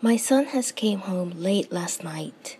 My son has came home late last night.